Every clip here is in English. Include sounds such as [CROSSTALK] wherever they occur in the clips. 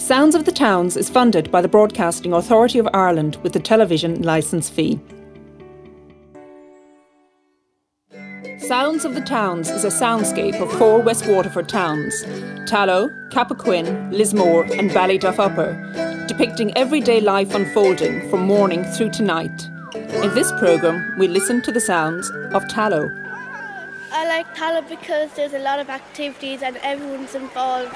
Sounds of the Towns is funded by the Broadcasting Authority of Ireland with the television licence fee. Sounds of the Towns is a soundscape of four West Waterford towns Tallow, Cappoquin, Lismore, and Ballyduff Upper, depicting everyday life unfolding from morning through to night. In this programme, we listen to the sounds of Tallow. I like Tallow because there's a lot of activities and everyone's involved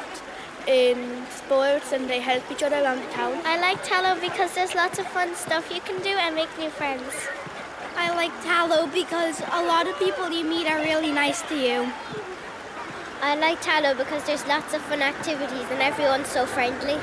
in sports and they help each other around the town. I like Tallow because there's lots of fun stuff you can do and make new friends. I like Tallow because a lot of people you meet are really nice to you. I like Tallow because there's lots of fun activities and everyone's so friendly.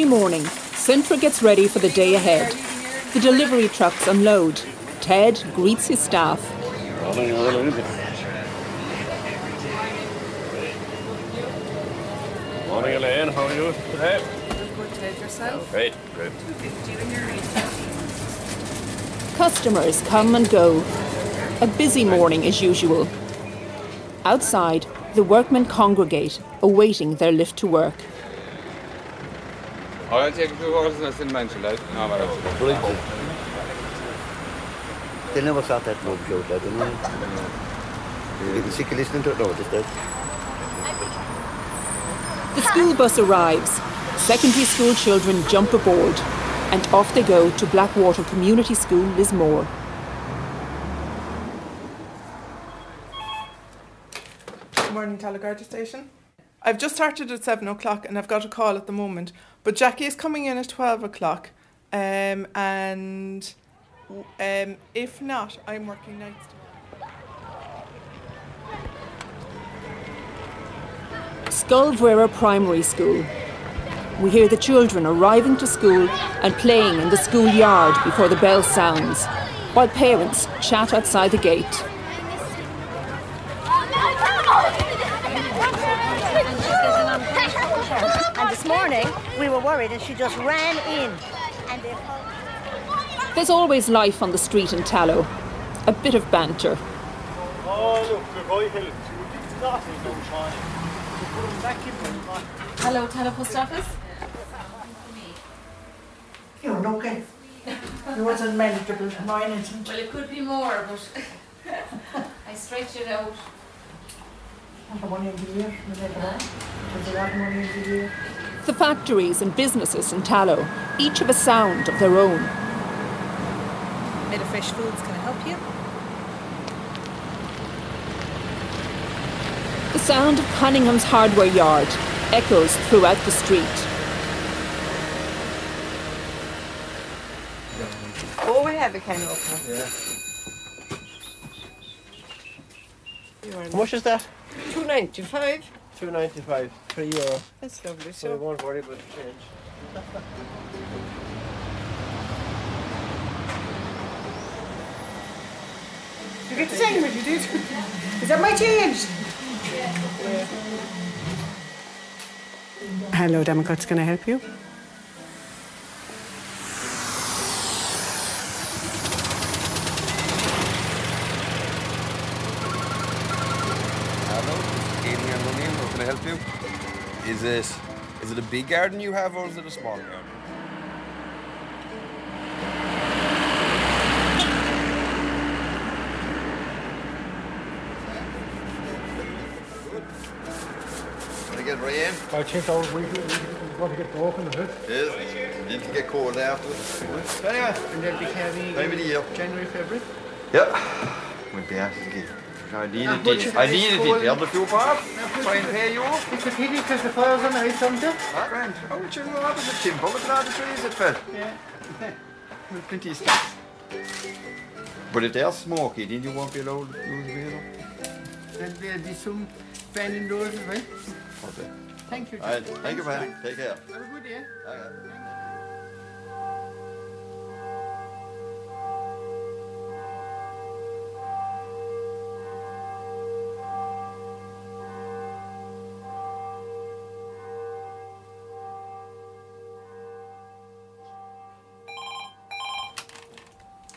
Early morning, Centra gets ready for the day ahead. The delivery trucks unload. Ted greets his staff. Morning, Elaine. How are you today? Good Ted yourself. Great, great. Customers come and go. A busy morning as usual. Outside, the workmen congregate, awaiting their lift to work. I'll take a few horses in Manchester. No, but They never thought that mug float, I don't know. You're getting sick of listening to it now, just that. The school bus arrives. Secondary school children jump aboard, and off they go to Blackwater Community School, Lismore. Good morning, Tallow Garda Station. I've just started at 7 o'clock and I've got a call at the moment. But Jackie is coming in at 12 o'clock. Um, and um, if not, I'm working nights. Skullbrewer Primary School. We hear the children arriving to school and playing in the schoolyard before the bell sounds, while parents chat outside the gate. And this morning, we were worried and she just ran in. And they There's always life on the street in Tallow. A bit of banter. Hello, Tallow Post Office. You're okay. It wasn't manageable to mine, isn't Well, it could be more, but [LAUGHS] I stretch it out. it? Money in the year, whatever. There's a lot of money in the year. The factories and businesses in Tallow, each have a sound of their own. Made of Fresh Foods, can I help you? The sound of Cunningham's hardware yard echoes throughout the street. Oh, we have a can opener. How much is that? Two ninety five. Two ninety five, three euro. That's lovely. So we So won't worry about the change. You get the same as you did. Is that my change? Yeah. Hello, Democrats, can I help you? Hello, this is Aidan and Running. How can I help you? Is it is it a big garden you have or is it a small garden? Want to get Ryan? I think our we, we, we want to get broken a bit. Yes. Need to get cold afterwards. Anyway, And they'll be carrying time the year. January, February. Yeah. Would be after the gig. I needed it. I needed it's it. cold. The other few parts. Try and pay you off. It's a pity because the fire's on ice, isn't it? Ah, grand. Oh, you know what was it, Tim? Look at all the trees it fell. Yeah. With plenty of stuff. But if they're smoky, then you won't be allowed to use the wheel. There'll be, there'll be some fan indoors as well. Okay. Thank you. All right. Thank you, man. Take care. Have a good day. Okay.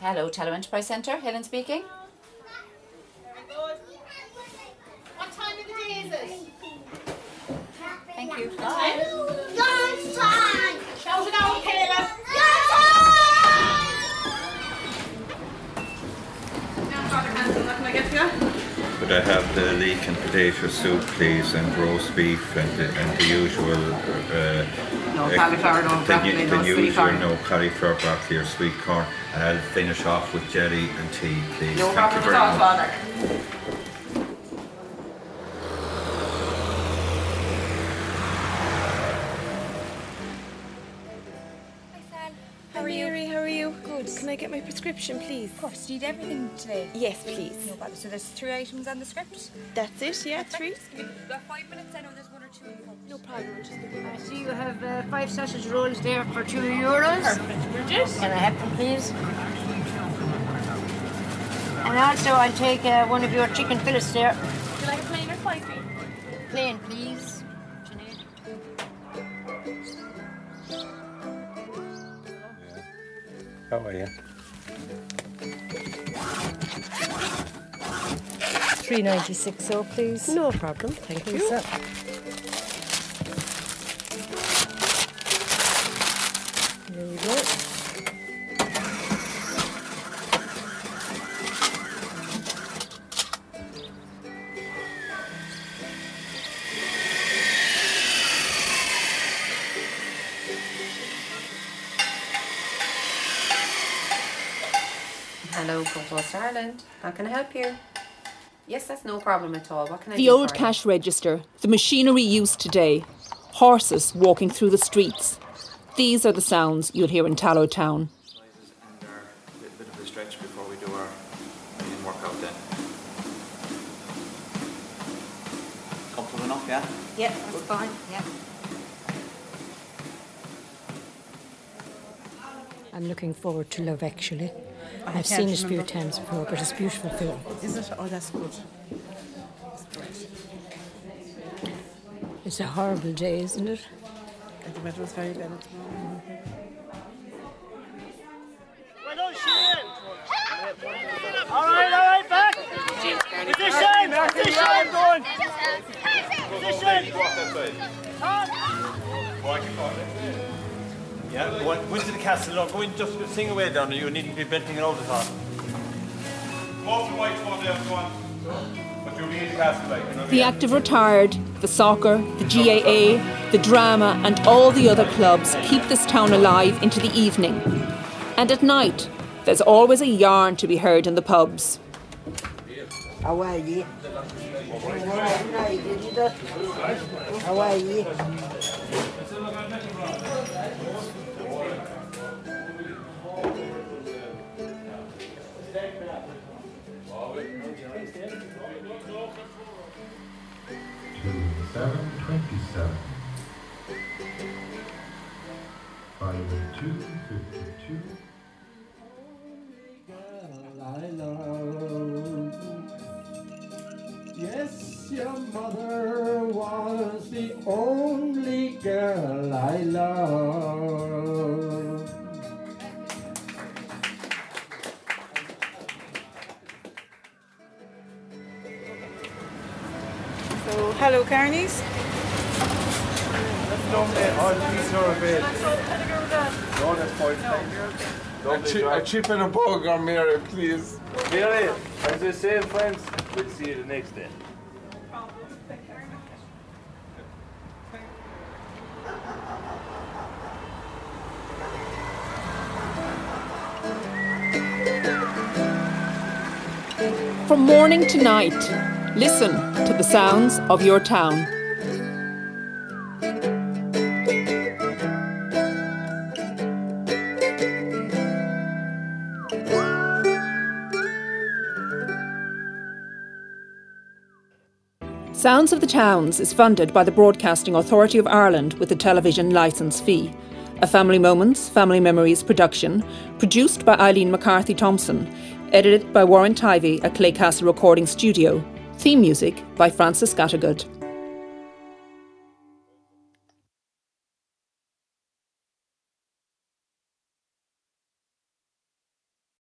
Hello, Tallow Enterprise Centre. Helen speaking. I have the leek and potato soup, please, and roast beef, and the, and the usual. Uh, No uh, cauliflower, no the, broccoli, the no sweet usual, corn. no cauliflower, broccoli, or sweet corn. And I'll finish off with jelly and tea, please. No Thank problem at all. Father. I get my prescription, please? Of course, do you need everything today? Yes, please. No bother. So there's three items on the script? That's it, yeah, three. You've got five minutes, I know there's one or two in. No problem. Just I see you have uh, five sausage rolls there for two euros. Perfect, Bridget. Can I have them, please? And also, I'll take uh, one of your chicken fillets there. Would you like a plain or spicy? Plain, please. How are you? Three ninety six, so please. No problem. Thank you. sir. There we go. Hello, Compost Ireland. How can I help you? Yes, that's no problem at all. What can I The do old for you? cash register, the machinery used today, horses walking through the streets. These are the sounds you'll hear in Tallow Town. Uh, a little bit of a stretch before we do our main workout then. Comfortable enough, yeah? Yep, that's fine. Yep. I'm looking forward to Love Actually. I I've seen it a few times before, but it's a beautiful film. Is it? Oh, that's good. It's a horrible day, isn't it? And the weather was very bad at the moment. All right, all right, back. Position, position, position. Yeah, go, on, go into the castle now. Go in, just sing away down there. You need to be belting it all the time. Go to white one there, go on. But you'll be in the castle, like, you know. The active retired, the soccer, the GAA, the drama, and all the other clubs keep this town alive into the evening. And at night, there's always a yarn to be heard in the pubs. How are you? How are you? Seven twenty-seven. Five oh two fifty-two. I love. Yes, your mother was the only So, hello, Carnies. No, that's fine. A, chi- a chip and a burger, Mary, please. Mary, as I say, friends, we'll see you the next day. From morning to night, listen to the sounds of your town. Sounds of the Towns is funded by the Broadcasting Authority of Ireland with a television licence fee. A Family Moments, Family Memories production, produced by Eileen McCarthy Thompson, edited by Warren Tivey at Claycastle Recording Studio. Theme music by Francis Scattergood.